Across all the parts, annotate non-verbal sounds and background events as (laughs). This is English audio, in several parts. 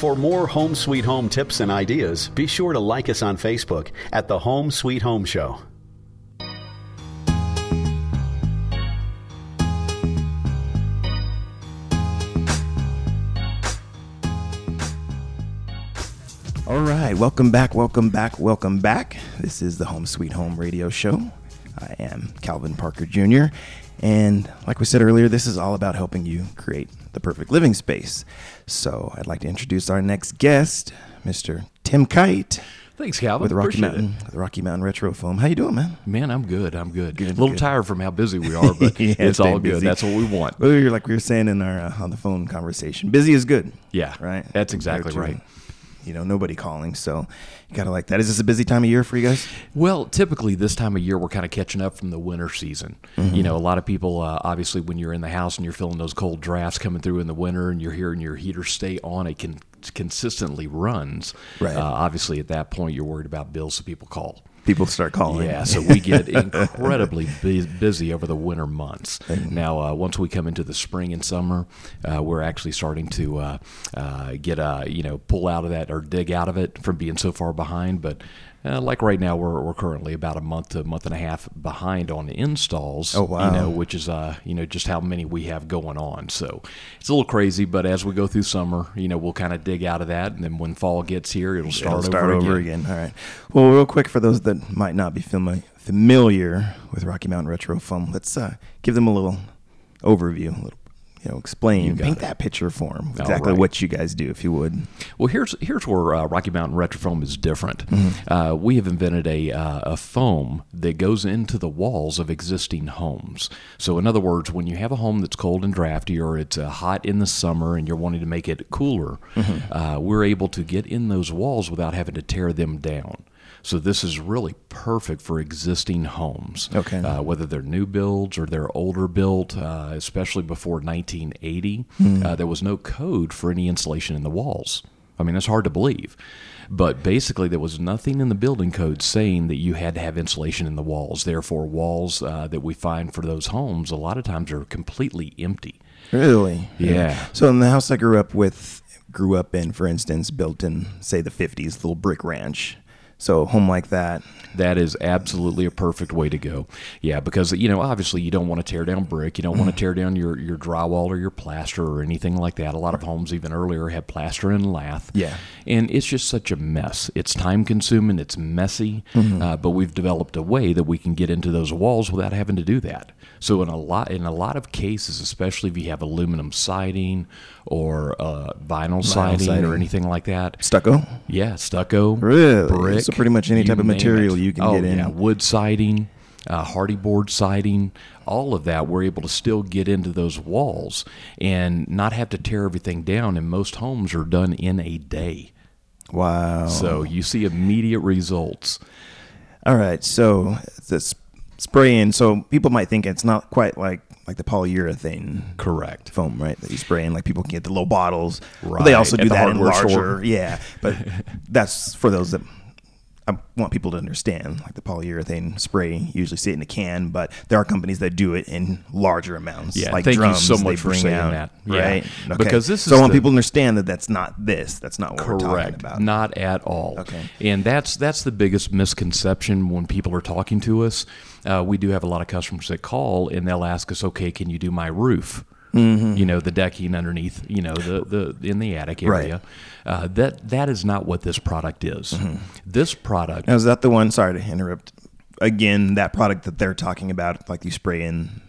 For more Home Sweet Home tips and ideas, be sure to like us on Facebook at the Home Sweet Home Show. All right, welcome back, welcome back, welcome back. This is the Home Sweet Home Radio Show. I am Calvin Parker Jr. And like we said earlier, this is all about helping you create the perfect living space. So I'd like to introduce our next guest, Mr. Tim Kite. Thanks, Calvin. With Rocky Appreciate Mountain, with Rocky Mountain Retro Foam. How you doing, man? Man, I'm good. I'm good. Good, a little good. tired from how busy we (laughs) are, but Yeah, it's all good. busy. That's what we want. Well, you're like we were saying in our uh, on the phone conversation. Busy is good. Yeah, right. That's exactly right. You know, nobody calling, so you gotta like that. Is this a busy time of year for you guys? Well, typically this time of year we're kind of catching up from the winter season. Mm-hmm. You know, a lot of people uh, obviously when you're in the house and you're feeling those cold drafts coming through in the winter and you're hearing your heater stay on, it can consistently runs. Right. Uh, obviously, at that point you're worried about bills, so people call. People start calling. Yeah, so we get (laughs) incredibly busy over the winter months. Now, uh, once we come into the spring and summer, uh, we're actually starting to uh, uh, get uh, you know pull out of that or dig out of it from being so far behind. But uh, like right now, we're, we're currently about a month to a month and a half behind on the installs. Oh, wow. You know, which is uh you know just how many we have going on. So it's a little crazy, but as we go through summer, you know, we'll kind of dig out of that, and then when fall gets here, it'll start, It'll start over, over again. again. All right. Well, real quick for those that might not be fami- familiar with Rocky Mountain Retro Foam, let's uh, give them a little overview, a little, you know, explain, paint it. that picture for them, exactly right. what you guys do, if you would. Well, here's here's where uh, Rocky Mountain Retrofoam is different. Mm-hmm. Uh, we have invented a uh, a foam that goes into the walls of existing homes. So, in other words, when you have a home that's cold and drafty, or it's uh, hot in the summer and you're wanting to make it cooler, Mm-hmm. uh, we're able to get in those walls without having to tear them down. So this is really perfect for existing homes. Okay. Uh, whether they're new builds or they're older built, uh, especially before 1980, Hmm. uh, there was no code for any insulation in the walls. I mean, that's hard to believe. But basically, there was nothing in the building code saying that you had to have insulation in the walls. Therefore, walls uh, that we find for those homes a lot of times are completely empty. Really? Yeah. So, in the house I grew up with, grew up in, for instance, built in, say, the 50s, little brick ranch. So, a home like that. That is absolutely a perfect way to go. Yeah, because you know, obviously, you don't want to tear down brick. You don't want to tear down your your drywall or your plaster or anything like that. A lot of homes, even earlier, had plaster and lath. Yeah. and it's just such a mess. It's time consuming. It's messy. Uh, but we've developed a way that we can get into those walls without having to do that. So in a lot in a lot of cases, especially if you have aluminum siding or uh, vinyl, siding, siding. or anything like that, Stucco? yeah, stucco, Really? brick. So pretty much any type of material it. you can oh, get in. Yeah, wood siding, uh, Hardie board siding, all of that. We're able to still get into those walls and not have to tear everything down. And most homes are done in a day, Wow. so you see immediate results. All right, so this spraying. So people might think it's not quite like like the polyurethane Correct. foam, right? That you spray in, like people can get the little bottles. But they also Right, do at that in larger. store. Yeah, but (laughs) that's for those that I want people to understand. Like the polyurethane spray, you usually see it in a can, but there are companies that do it in larger amounts. Yeah, like thank you drums so they much for saying out, that. Yeah, Right? because this so I want the- people to understand that that's not this. That's not what we're talking Correct. about. Not at all. Okay. And that's that's the biggest misconception when people are talking to us. Uh, we do have a lot of customers that call and they'll ask us, "Okay, can you do my roof?" Mm-hmm. You know, the decking underneath. You know, the the in the attic Right. area. Uh, that that is not what this product is. Mm-hmm. This product. Now, is that the one? Sorry to interrupt. Again, that product that they're talking about, like you spray in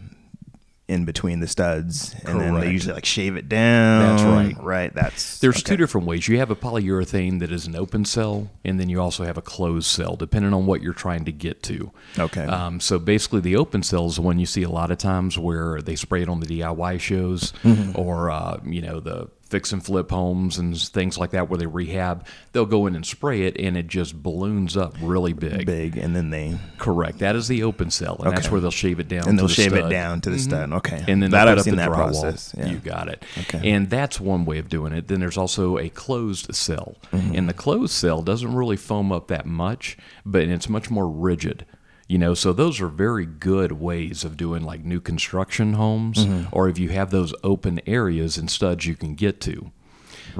in between the studs, and then they usually like shave it down. That's right. Right. That's There's okay. two different ways. You have a polyurethane that is an open cell, and then you also have a closed cell, depending on what you're trying to get to. Okay. Um, so basically, the open cell is the one you see a lot of times where they spray it on the DIY shows, Mm-hmm. or uh, you know the fix and flip homes and things like that where they rehab. They'll go in and spray it, and it just balloons up really big. big, and then they Correct. That is the open cell, and that's where they'll shave it down. and to they'll the shave it down to the stud. Okay, Mm-hmm. And then that I've up seen the that process. Yeah. You got it. Okay. And that's one way of doing it. Then there's also a closed cell. Mm-hmm. And the closed cell doesn't really foam up that much, but it's much more rigid. You know, so those are very good ways of doing like new construction homes, Mm-hmm. or if you have those open areas and studs you can get to.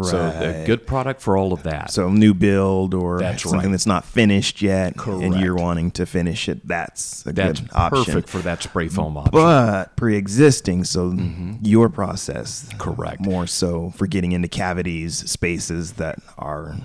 So a Right. good product for all of that. So new build or That's something right. that's not finished yet, and you're wanting to finish it. That's a That's good option. perfect for that spray foam option. But pre-existing, so your process, Mm-hmm. Correct. More so for getting into cavities, spaces that are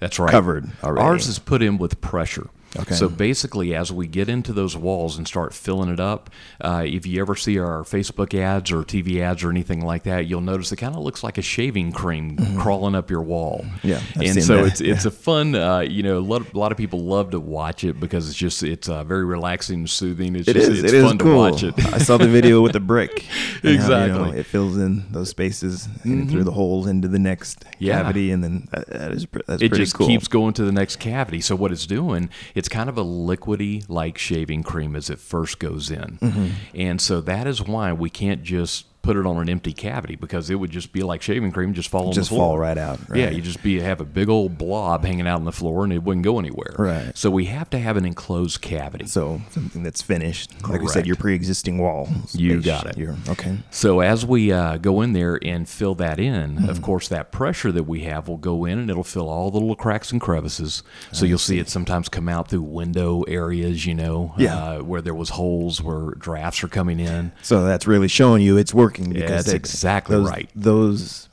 That's right. covered already. Ours is put in with pressure. Okay. So basically, as we get into those walls and start filling it up, uh, if you ever see our Facebook ads or TV ads or anything like that, you'll notice it kind of looks like a shaving cream crawling up your wall. Mm-hmm. Yeah, I've and so that. it's (laughs) it's a fun. Uh, you know, a lot, a lot of people love to watch it because it's just it's uh, very relaxing and soothing. It's It just is. it's it is fun cool. to watch it. I saw the video with the brick. (laughs) and how, you know, Exactly. Mm-hmm. it fills in those spaces and through the holes into the next Yeah. cavity, and then that, that is that's it pretty just cool. keeps going to the next cavity. So what it's doing, it's kind of a liquidy like shaving cream as it first goes in, Mm-hmm. and so that is why we can't just put it on an empty cavity because it would just be like shaving cream, just fall on Just the floor. fall right out, Yeah, you just be have a big old blob hanging out on the floor and it wouldn't go anywhere. Right. So we have to have an enclosed cavity. so something that's finished, like we said, your pre-existing wall. You got it. Your, okay. So as we uh, go in there and fill that in, Mm-hmm. of course, that pressure that we have will go in and it'll fill all the little cracks and crevices. So you'll see it sometimes come out through window areas, you know, Yeah. uh, where there was holes where drafts are coming in. So that's really showing you it's working because That's it- exactly those, right. Those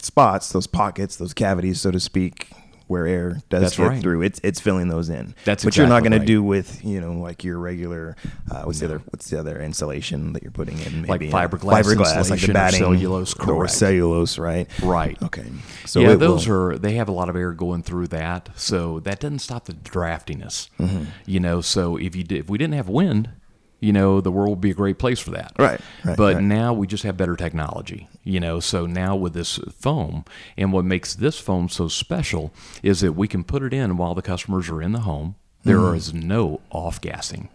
spots, those pockets, those cavities, so to speak, where air does That's get right. through, it's it's filling those in. That's what you're not going right. to do with you know like your regular uh, what's the other what's the other insulation that you're putting in Like fiberglass fiberglass like the insulation or batting cellulose, or cellulose right Right. okay so yeah, those will- are they have a lot of air going through that, so that doesn't stop the draftiness. Mm-hmm. You know, so if you did, if we didn't have wind, you know, the world would be a great place for that. Right, right, but right. now we just have better technology. You know, so now with this foam, and what makes this foam so special is that we can put it in while the customers are in the home. There Mm-hmm. is no off gassing.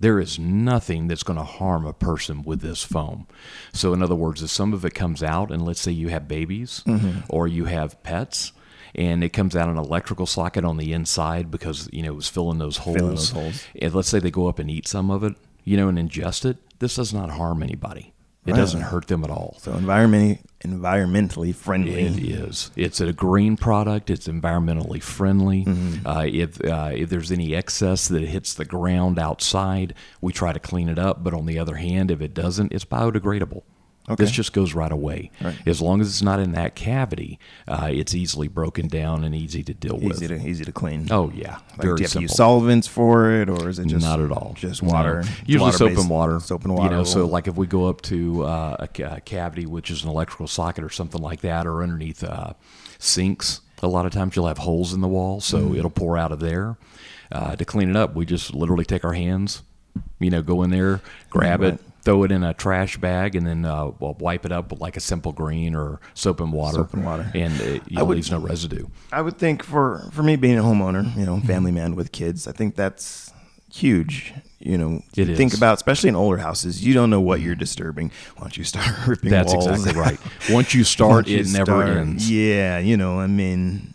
There is nothing that's going to harm a person with this foam. So, in other words, if some of it comes out, and let's say you have babies Mm-hmm. or you have pets, and it comes out an electrical socket on the inside because you know it was filling those holes. Filling those holes. And let's say they go up and eat some of it, you know, and ingest it. This does not harm anybody. It Right. doesn't hurt them at all. so environmentally environmentally friendly It is. It's a green product. It's environmentally friendly. Mm-hmm. Uh, if uh, if there's any excess that hits the ground outside, we try to clean it up. But on the other hand, if it doesn't, it's biodegradable. Okay. This just goes right away. Right. As long as it's not in that cavity, uh, it's easily broken down and easy to deal with. easy to easy to clean oh yeah, like, very do you have to simple. use solvents for it or is it just not at all. just No. water Usually soap and water. soap and water You know, so like if we go up to uh, a, ca- a cavity, which is an electrical socket or something like that, or underneath uh, sinks, a lot of times you'll have holes in the wall, so Mm. it'll pour out of there. Uh, to clean it up, we just literally take our hands, you know, go in there, grab Right. it. Throw it in a trash bag and then uh, wipe it up with like a simple green or soap and water. Soap and water. and it, you know, would- leaves no residue. I would think for for me being a homeowner, you know, Mm-hmm. family man with kids, I think that's huge. You know, It think is. about especially in older houses, you don't know what you're disturbing once you start (laughs) ripping That's walls. exactly right. (laughs) Once you start, Once you it never start- ends. Yeah, you know, I mean,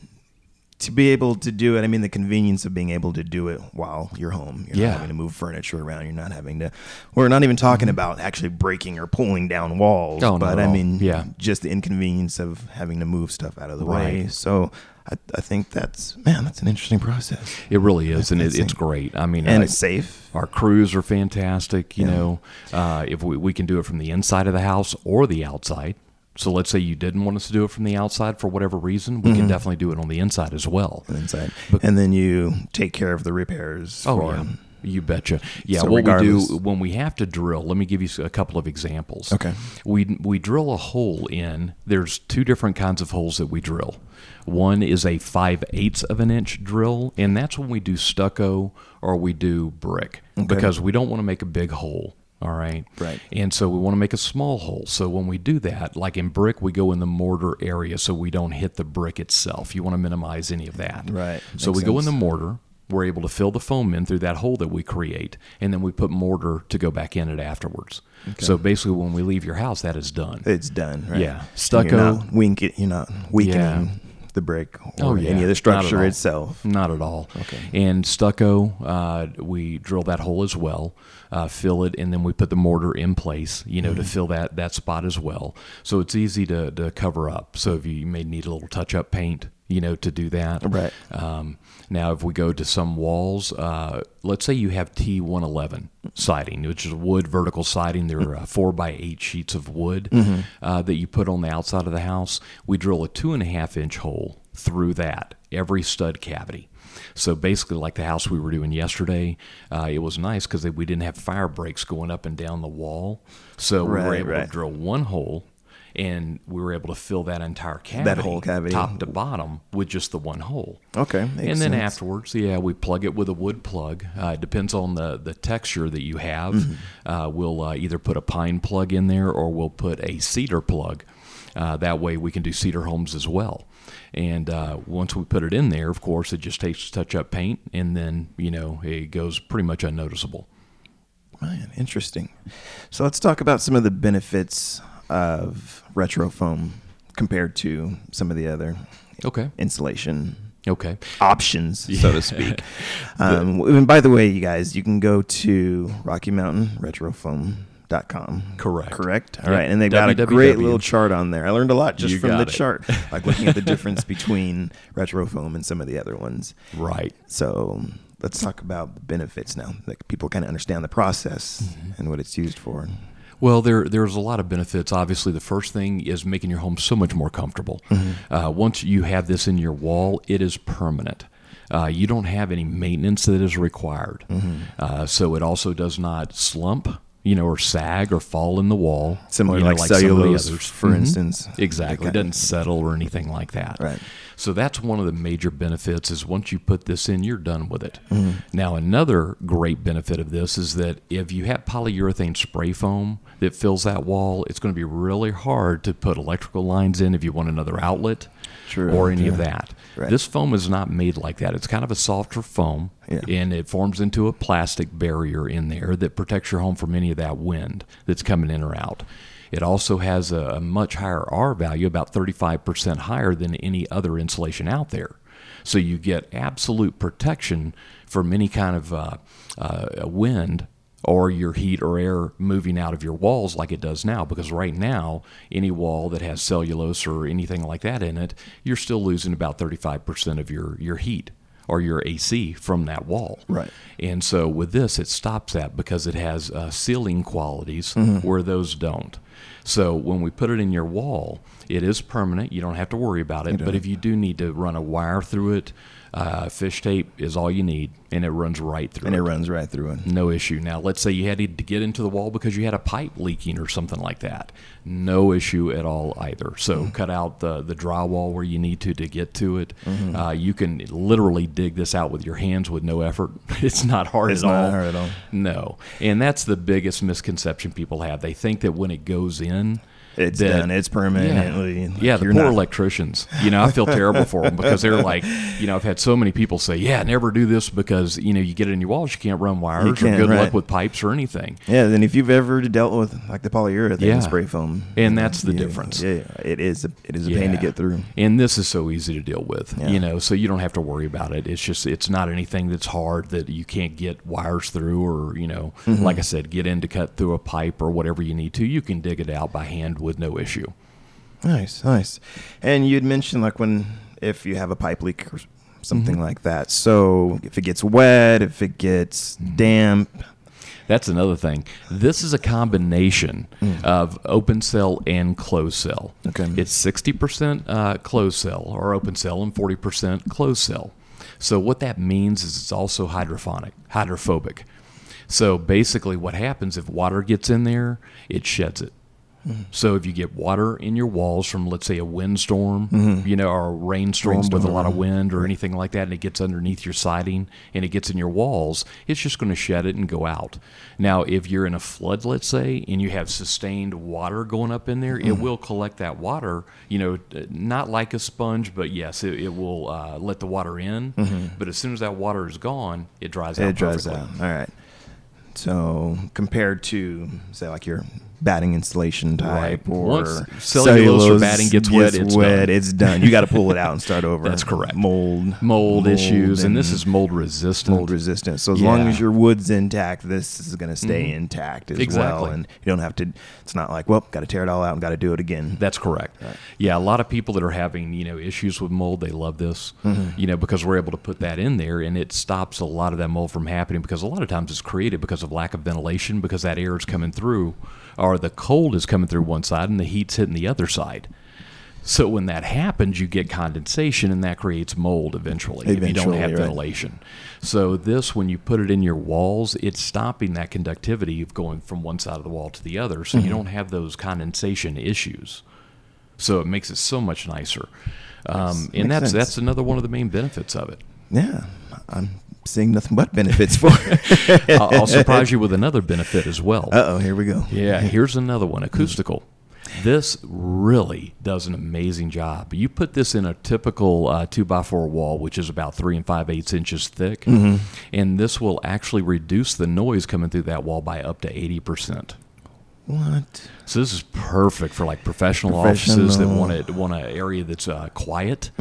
to be able to do it, I mean, the convenience of being able to do it while you're home. You're Yeah. not having to move furniture around. You're not having to. We're not even talking about actually breaking or pulling down walls. Oh, but I mean, Yeah. just the inconvenience of having to move stuff out of the way. So. I, I think that's man, that's an interesting process, It really is, and it, it's great. I mean, and I- it's safe. Our crews are fantastic. You Yeah. know, uh, if we, we can do it from the inside of the house or the outside. So let's say you didn't want us to do it from the outside for whatever reason, we Mm-hmm. can definitely do it on the inside as well. inside, But- and then you take care of the repairs. Oh for, yeah, you betcha. Yeah, So what we do when we have to drill. Let me give you a couple of examples. Okay. We we drill a hole in. There's two different kinds of holes that we drill. One is a five eighths of an inch drill, and that's when we do stucco or we do brick because we don't want to make a big hole. All right. Right. And so we want to make a small hole. So when we do that, like in brick, we go in the mortar area so we don't hit the brick itself. You want to minimize any of that. Right. So Makes we go in the mortar. We're able to fill the foam in through that hole that we create, and then we put mortar to go back in it afterwards. So basically, when we leave your house, that is done. it's done. Right? Yeah. Stucco. You're not wink it. You're not weakening Yeah. The brick or Oh, yeah. any of the structure all. itself. Not at all. Okay. And stucco, uh, we drill that hole as well, uh, fill it, and then we put the mortar in place, you know, to Mm-hmm. fill that, that spot as well. So it's easy to, to cover up. So if you may need a little touch up paint, you know, to do that. Right. Um, now, if we go to some walls, uh, let's say you have T111 siding, which is wood vertical siding. There are uh, four by eight sheets of wood uh, that you put on the outside of the house. We drill a two and a half inch hole through that, every stud cavity. So basically, like the house we were doing yesterday, uh, it was nice because we didn't have fire breaks going up and down the wall. So we were able right. to drill one hole. And we were able to fill that entire cavity, that whole cavity. top to bottom, with just the one hole Okay. and then sense. afterwards, yeah, we plug it with a wood plug. Uh, it depends on the, the texture that you have. Mm-hmm. Uh, we'll uh, either put a pine plug in there or we'll put a cedar plug. Uh, that way we can do cedar homes as well. And uh, once we put it in there, of course, it just takes touch up paint and then, you know, it goes pretty much unnoticeable. Man, interesting. So let's talk about some of the benefits of retro foam compared to some of the other Okay. insulation Okay. options, so to (laughs) speak. um, and by the way, you guys, you can go to Rocky Mountain Retrofoam.com. Correct. Correct. All right, and they've got a great little chart on there. I learned a lot just You from the it. chart, like looking at the (laughs) difference between retro foam and some of the other ones. Right. So let's talk about the benefits now, that people kind of understand the process Mm-hmm. and what it's used for. Well, there there's a lot of benefits. Obviously, the first thing is making your home so much more comfortable. Uh, once you have this in your wall, it is permanent. Uh, you don't have any maintenance that is required. Uh, so it also does not slump, you know, or sag or fall in the wall. Similar you to know, like some of the cellulose, others. for Mhm. instance. Exactly. It doesn't settle or anything like that. Right. So that's one of the major benefits is once you put this in, you're done with it. Mm-hmm. Now, another great benefit of this is that if you have polyurethane spray foam that fills that wall, it's going to be really hard to put electrical lines in if you want another outlet True, or any of that. Right. This foam is not made like that. It's kind of a softer foam, Yeah. and it forms into a plastic barrier in there that protects your home from any of that wind that's coming in or out. It also has a, a much higher R value, about 35% higher than any other insulation out there. So you get absolute protection from any kind of uh, uh, wind or your heat or air moving out of your walls like it does now. Because right now, any wall that has cellulose or anything like that in it, you're still losing about 35% of your, your heat or your AC from that wall. Right. And so with this, it stops that because it has uh, sealing qualities where those don't. So when we put it in your wall, it is permanent. You don't have to worry about it. But if you do need to run a wire through it, uh, fish tape is all you need, and it runs right through And it. it runs right through it. No issue. Now, let's say you had to get into the wall because you had a pipe leaking or something like that. No issue at all either. So Mm-hmm. cut out the, the drywall where you need to to get to it. Mm-hmm. Uh, you can literally dig this out with your hands with no effort. (laughs) It's not hard It's at not all. hard at all. No. And that's the biggest misconception people have. They think that when it goes in, It's that- done. It's permanently. yeah, like, yeah the poor not- electricians. You know, I feel terrible for them because they're like, (laughs) you know, I've had so many people say, "Yeah, never do this because you know you get it in your walls, you can't run wires, or can't, good right. luck with pipes or anything." Yeah, and if you've ever dealt with like the polyurethane Yeah. spray foam, And that's the yeah, difference. Yeah, it is. A, it is a pain to get through. And this is so easy to deal with, you know, so you don't have to worry about it. It's just, it's not anything that's hard that you can't get wires through or, you know, Mm-hmm. like I said, get in to cut through a pipe or whatever you need to. You can dig it out by hand with no issue. Nice, nice. And you'd mentioned like when if you have a pipe leak or something Mm-hmm. like that. So if it gets wet, if it gets Mm-hmm. damp, That's another thing. This is a combination Mm. of open cell and closed cell. Okay. It's 60% uh, closed cell or open cell and 40% closed cell. So what that means is it's also hydrophonic, hydrophobic. So basically what happens if water gets in there, it sheds it. So if you get water in your walls from, let's say, a windstorm, mm-hmm. you know, or a rainstorm, with a lot of wind or anything like that, and it gets underneath your siding and it gets in your walls, it's just going to shed it and go out. Now, if you're in a flood, let's say, and you have sustained water going up in there, it mm-hmm. will collect that water. You know, not like a sponge, but yes, it, it will uh, let the water in. Mm-hmm. But as soon as that water is gone, it dries out. it dries perfectly. out. All right. So compared to say like your batting insulation type Right. or Once cellulose or batting gets wet, it's wet, done. it's done. You got to pull it out and start (laughs) over. That's correct. Mold, mold, issues, and, this is mold resistant. mold resistant. So as long as your wood's intact, this is going to stay intact as well. And you don't have to. It's not like, well, got to tear it all out and got to do it again. That's correct. Yeah, a lot of people that are having you know issues with mold, they love this, Mm-hmm. you know, because we're able to put that in there, and it stops a lot of that mold from happening. Because a lot of times it's created because of lack of ventilation, because that air is coming through, or the cold is coming through one side and the heat's hitting the other side. So when that happens, you get condensation, and that creates mold eventually, if you don't have right. ventilation. So this, when you put it in your walls, it's stopping that conductivity of going from one side of the wall to the other, so Mm-hmm. you don't have those condensation issues. So it makes it so much nicer, um, and that's sense. that's another one of the main benefits of it. Yeah, I'm seeing nothing but benefits for. it. (laughs) I'll, I'll surprise you with (laughs) another benefit as well. Uh oh, here we go. Yeah, (laughs) here's another one acoustical. This really does an amazing job. You put this in a typical uh, two by four wall, which is about three and five eighths inches thick, and this will actually reduce the noise coming through that wall by up to eighty percent. What? So this is perfect for like professional, offices that Professional. want it want an area that's uh, quiet,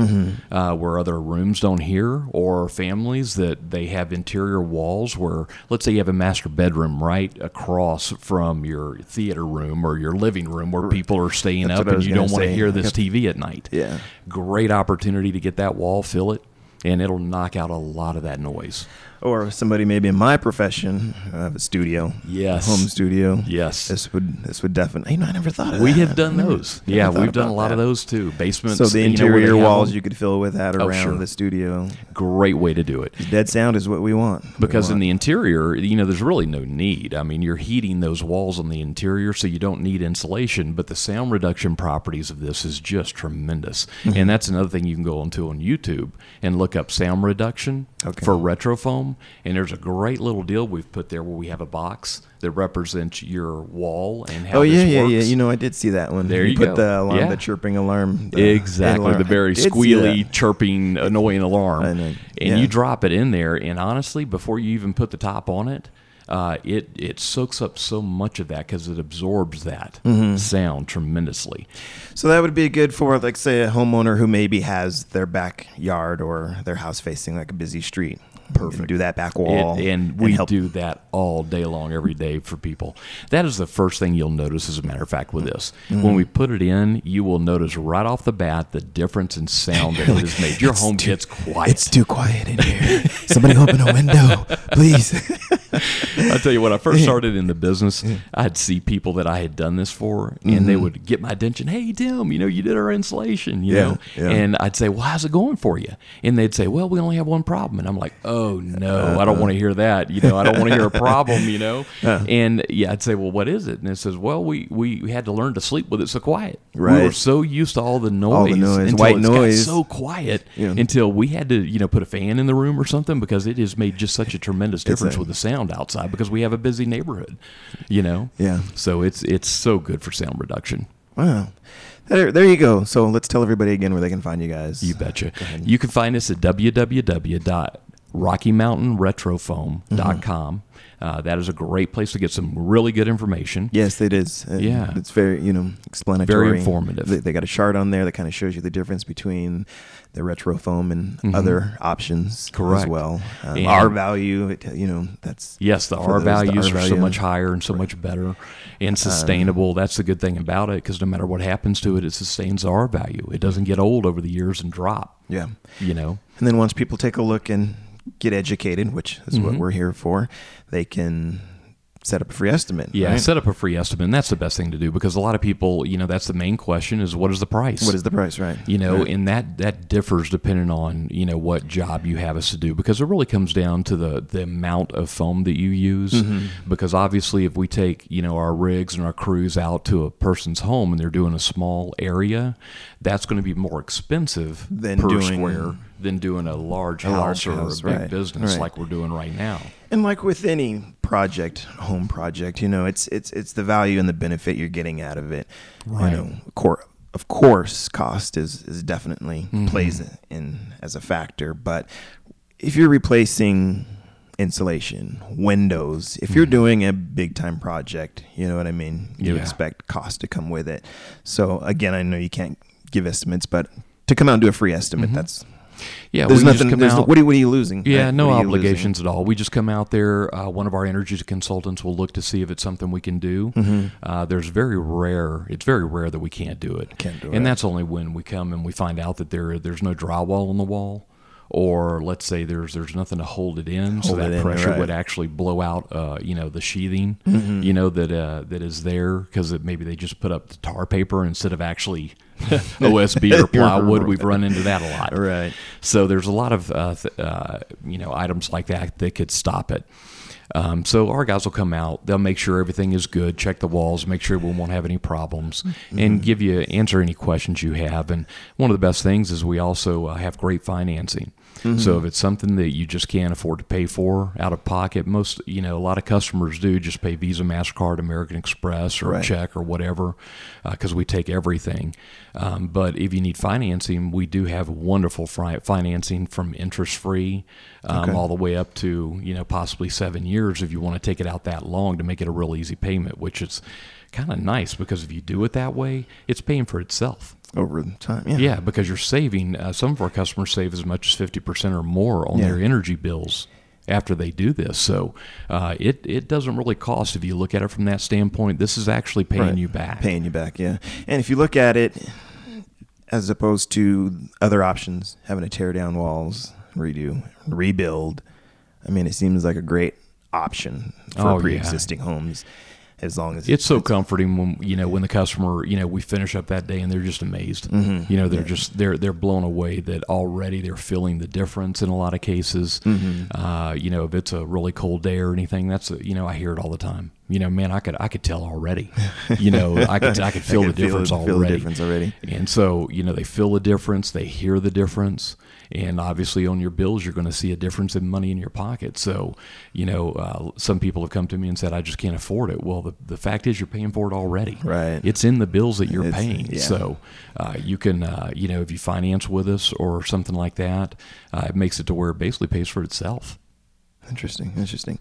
uh, where other rooms don't hear, or families that they have interior walls where, let's say, you have a master bedroom right across from your theater room or your living room where people are staying That's up and you don't want to hear this TV at night. Yeah. great opportunity to get that wall, fill it, and it'll knock out a lot of that noise. Or somebody maybe in my profession, I have a studio, Yes. a home studio. Yes. this would this would definitely. You know, I never thought of We that. have done those. never Yeah, we've done a lot of those too. Basements. So the you know, interior walls you could fill with that Oh, around sure. the studio. great way to do it. Dead sound is what we want. We Because in the interior, you know, there's really no need. I mean, you're heating those walls on the interior, so you don't need insulation. But the sound reduction properties of this is just tremendous. Mm-hmm. And that's another thing you can go onto on YouTube and look up sound reduction Okay. for retrofoam. And there's a great little deal we've put there where we have a box that represents your wall and how oh yeah, this yeah, works. yeah. You know, I did see that one. There you put go. the alarm, Yeah. the chirping alarm. the- exactly alarm. the very I did see squealy chirping annoying alarm I and Yeah. you drop it in there and honestly before you even put the top on it uh, it it soaks up so much of that because it absorbs that Mm-hmm. sound tremendously So that would be good for, like, say, a homeowner who maybe has their backyard or their house facing like a busy street. Perfect. Do that back wall, It- and we help. do that all day long, every day for people. That is the first thing you'll notice, as a matter of fact, with this. Mm-hmm. When we put it in, you will notice right off the bat the difference in sound that it has (laughs) made. Your home too- gets quiet. It's too quiet in here. (laughs) Somebody open a window, please. (laughs) I'll tell you, when I first started in the business, I'd see people that I had done this for, and Mm-hmm. they would get my attention. Hey, Tim, you know, you did our insulation, you Yeah, know? yeah. And I'd say, well, how's it going for you? And they'd say, well, we only have one problem. And I'm like, oh, Oh, no, I don't want to hear that. You know, I don't want to hear a problem, you know? (laughs) And yeah, I'd say, well, what is it? And it says, well, we, we had to learn to sleep with it so quiet. Right. We were so used to all the noise, All the noise, until white noise. so quiet Yeah. until we had to, you know, put a fan in the room or something because it has made just such a tremendous difference a- with the sound outside because we have a busy neighborhood, you know. Yeah. So it's it's so good for sound reduction. Wow. There, there you go. So let's tell everybody again where they can find you guys. You betcha. You can find us at www.rockymountainretrofoam.com. Uh, that is a great place to get some really good information. Yes, it is. Uh, Yeah. it's very you know explanatory, Very informative. They, they got a chart on there that kind of shows you the difference between the retro foam and other options Mm-hmm. Correct. as well. Um, R value, it, you know, that's Yes, the R values are so much higher and so much better and sustainable. That's the good thing about it because no matter what happens to it, it sustains the R value. It doesn't get old over the years and drop. Yeah. You know. And then once people take a look and get educated, which is Mm-hmm. what we're here for, they can set up a free estimate. Yeah, right? set up a free estimate. And that's the best thing to do because a lot of people, you know, that's the main question is what is the price? What is the price, right? you know, Right. and that that differs depending on you know what job you have us to do because it really comes down to the the amount of foam that you use. Mm-hmm. Because obviously, if we take you know our rigs and our crews out to a person's home and they're doing a small area, that's going to be more expensive Than per doing- square than doing a large A house large or house, a big right, business right. like we're doing right now. And like with any project, home project, you know, it's it's it's the value and the benefit you're getting out of it. Right. You know, of course, cost is is definitely Mm-hmm. plays in as a factor, but if you're replacing insulation, windows. If you're doing a big time project, you know what I mean. You Yeah. expect cost to come with it. So again, I know you can't give estimates, but to come out and do a free estimate, that's Yeah, there's we can just nothing. come There's no, what, are, what are you losing? Yeah, right? no you losing? obligations at all. We just come out there. Uh, one of our energy consultants will look to see if it's something we can do. Uh, there's very rare. It's very rare that we can't do it. Mm-hmm. Can't do and it. that's only when we come and we find out that there there's no drywall on the wall, or let's say there's there's nothing to hold it in, so that in, pressure right. Mm-hmm. would actually blow out. Uh, you know the sheathing. You know that uh, that is there because maybe they just put up the tar paper instead of actually. (laughs) OSB or (laughs) plywood, we've run into that a lot. Right. So there's a lot of uh, th- uh, you know items like that that could stop it. Um, so our guys will come out. They'll make sure everything is good, check the walls, make sure we won't have any problems, and give you answer any questions you have. And one of the best things is we also uh, have great financing. So if it's something that you just can't afford to pay for out of pocket, most you know a lot of customers do just pay Visa, Mastercard, American Express, or Right. check or whatever, because we take everything. Um, but if you need financing, we do have wonderful fi- financing from interest free um, Okay. all the way up to you know possibly seven years if you want to take it out that long to make it a real easy payment, which is kind of nice because if you do it that way, it's paying for itself. Over time. Yeah. Yeah, because you're saving. Uh, some of our customers save as much as fifty percent or more on Yeah. their energy bills after they do this. So uh, it it doesn't really cost if you look at it from that standpoint. This is actually paying Right. you back. Paying you back, yeah. And if you look at it as opposed to other options, having to tear down walls, redo, rebuild, I mean, it seems like a great option for Oh, pre-existing homes, as long as It's so comforting when you know when the customer you know we finish up that day and they're just amazed. Mm-hmm. You know they're just they're they're blown away that already they're feeling the difference in a lot of cases. Mm-hmm. Uh, you know if it's a really cold day or anything, that's a, you know I hear it all the time. You know, man, I could I could tell already. (laughs) You know, I could I could (laughs) feel can the difference feel, already. Feel the difference already. And so, you know, they feel the difference, they hear the difference, and obviously on your bills, you're going to see a difference in money in your pocket. So, you know, uh, some people have come to me and said, I just can't afford it. Well, the, the fact is, you're paying for it already. Right. It's in the bills that you're It's- paying. yeah. So, uh, you can, uh, you know, if you finance with us or something like that, uh, it makes it to where it basically pays for itself. Interesting, interesting.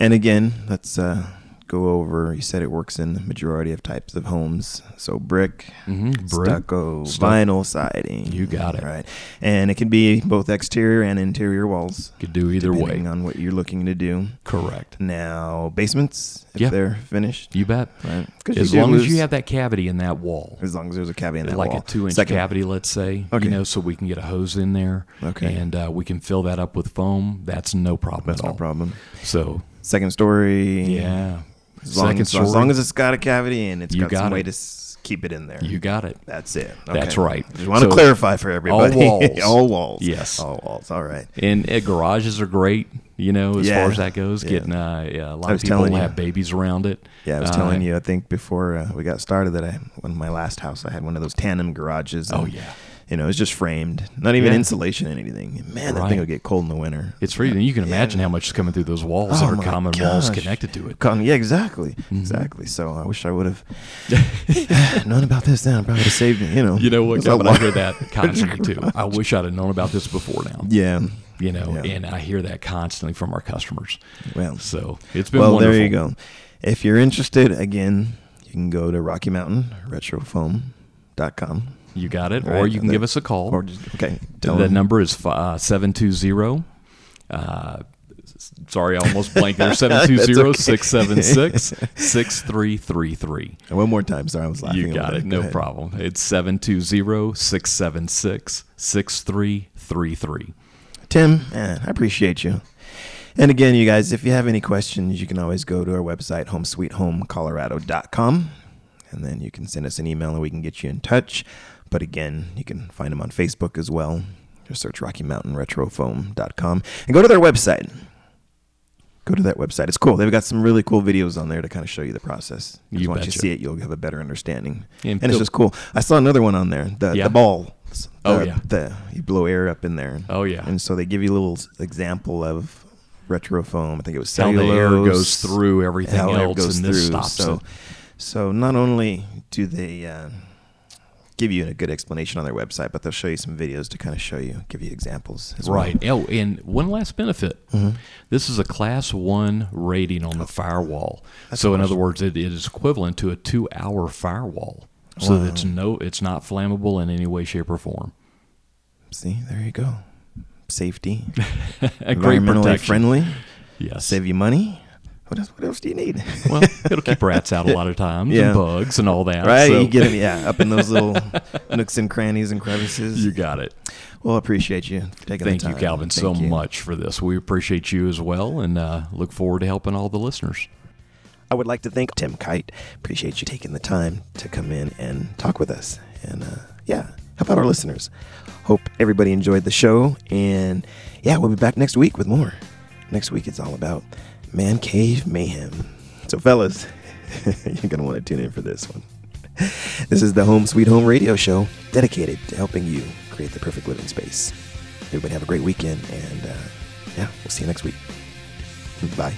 And again, let's uh, go over. You said it works in the majority of types of homes. So brick, Mhm, brick, stucco, stuc- vinyl siding. You got it. Right, and it can be both exterior and interior walls. Could do either way. depending on what you're looking to do. Correct. Now basements, if Yeah. they're finished, You bet. right? As long as you have that cavity in that wall. as long as there's a cavity in that like wall. Like a two inch Second- cavity, let's say, Okay. you know, so we can get a hose in there, Okay. and uh, we can fill that up with foam. That's no problem That's at no problem. So Second story. yeah, As long, second as, story, as long as it's got a cavity and it's You got, some got way to s- keep it in there. you got it. That's it. That's Okay. right. Just want to clarify for everybody. (laughs) All walls. all walls. Yes. All walls. All right. And uh, garages are great, you know, as Yeah. far as that goes. Yeah. Getting uh, yeah, a lot of people have babies around it. Yeah, I was Uh, telling you. I think before uh, we got started that I, in my last house, I had one of those tandem garages. Oh, yeah. You know, it's just framed, not even Yeah. insulation and anything. Man, that Right. thing will get cold in the winter. It's freezing. You can imagine how much is coming through those walls Oh that are common walls gosh. connected to it. Con- yeah, exactly, Mm-hmm. exactly. So I wish I would have (laughs) known about this then. I probably would have saved me. You know, You know what? Kevin, I hear that (laughs) constantly too. I wish I'd have known about this before now. Yeah. You know, Yeah. and I hear that constantly from our customers. Well, So it's been well, wonderful. there you go. If you're interested, again, you can go to Rocky Mountain Retrofoam.com. You got it. Or you can and give us a call. Or just, okay. Tell the them. number is uh, 720. Uh, sorry, I almost blanked there. (laughs) 720 676 6333. One more time. Sorry, I was laughing. You got it. Go No ahead. problem. It's 720 676 6333. Tim, man, I appreciate you. And again, you guys, if you have any questions, you can always go to our website, homesweethomecolorado.com. And then you can send us an email and we can get you in touch. But again, you can find them on Facebook as well. Just search Rocky Mountain Retrofoam.com and go to their website. Go to that website. It's cool. They've got some really cool videos on there to kind of show you the process. You once you see it, you'll have a better understanding. And And, it's just cool. I saw another one on there. The, Yeah. the ball. Oh, yeah. The you blow air up in there. Oh, yeah. And so they give you a little example of retrofoam. I think it was cellulose. How the air goes through everything else, goes and this through. stops so, it. so not only do they uh, give you a good explanation on their website, but they'll show you some videos to kind of show you, give you examples. As Right. Well. Oh, and one last benefit. Mm-hmm. This is a class one rating on the oh. firewall. so, in other words, it, it is equivalent to a two-hour firewall. So Wow. it's no, it's not flammable in any way, shape, or form. See, there you go. Safety, (laughs) great environmentally protection. friendly, Yes. save you money. What else? What else do you need? (laughs) well, it'll keep rats out a lot of (laughs) times Yeah. and bugs and all that. right, so you get them, yeah, (laughs) up in those little nooks and crannies and crevices. you got it. well, I appreciate you taking Thank you. Calvin, so you. much for this. We appreciate you as well, and uh, look forward to helping all the listeners. I would like to thank Tim Kite. Appreciate you taking the time to come in and talk with us. And uh, yeah, help out our listeners. Hope everybody enjoyed the show. And yeah, we'll be back next week with more. Next week, it's all about man cave mayhem. So, fellas, (laughs) you're going to want to tune in for this one. This is the Home Sweet Home radio show dedicated to helping you create the perfect living space. Everybody have a great weekend. And uh, yeah, we'll see you next week. Bye.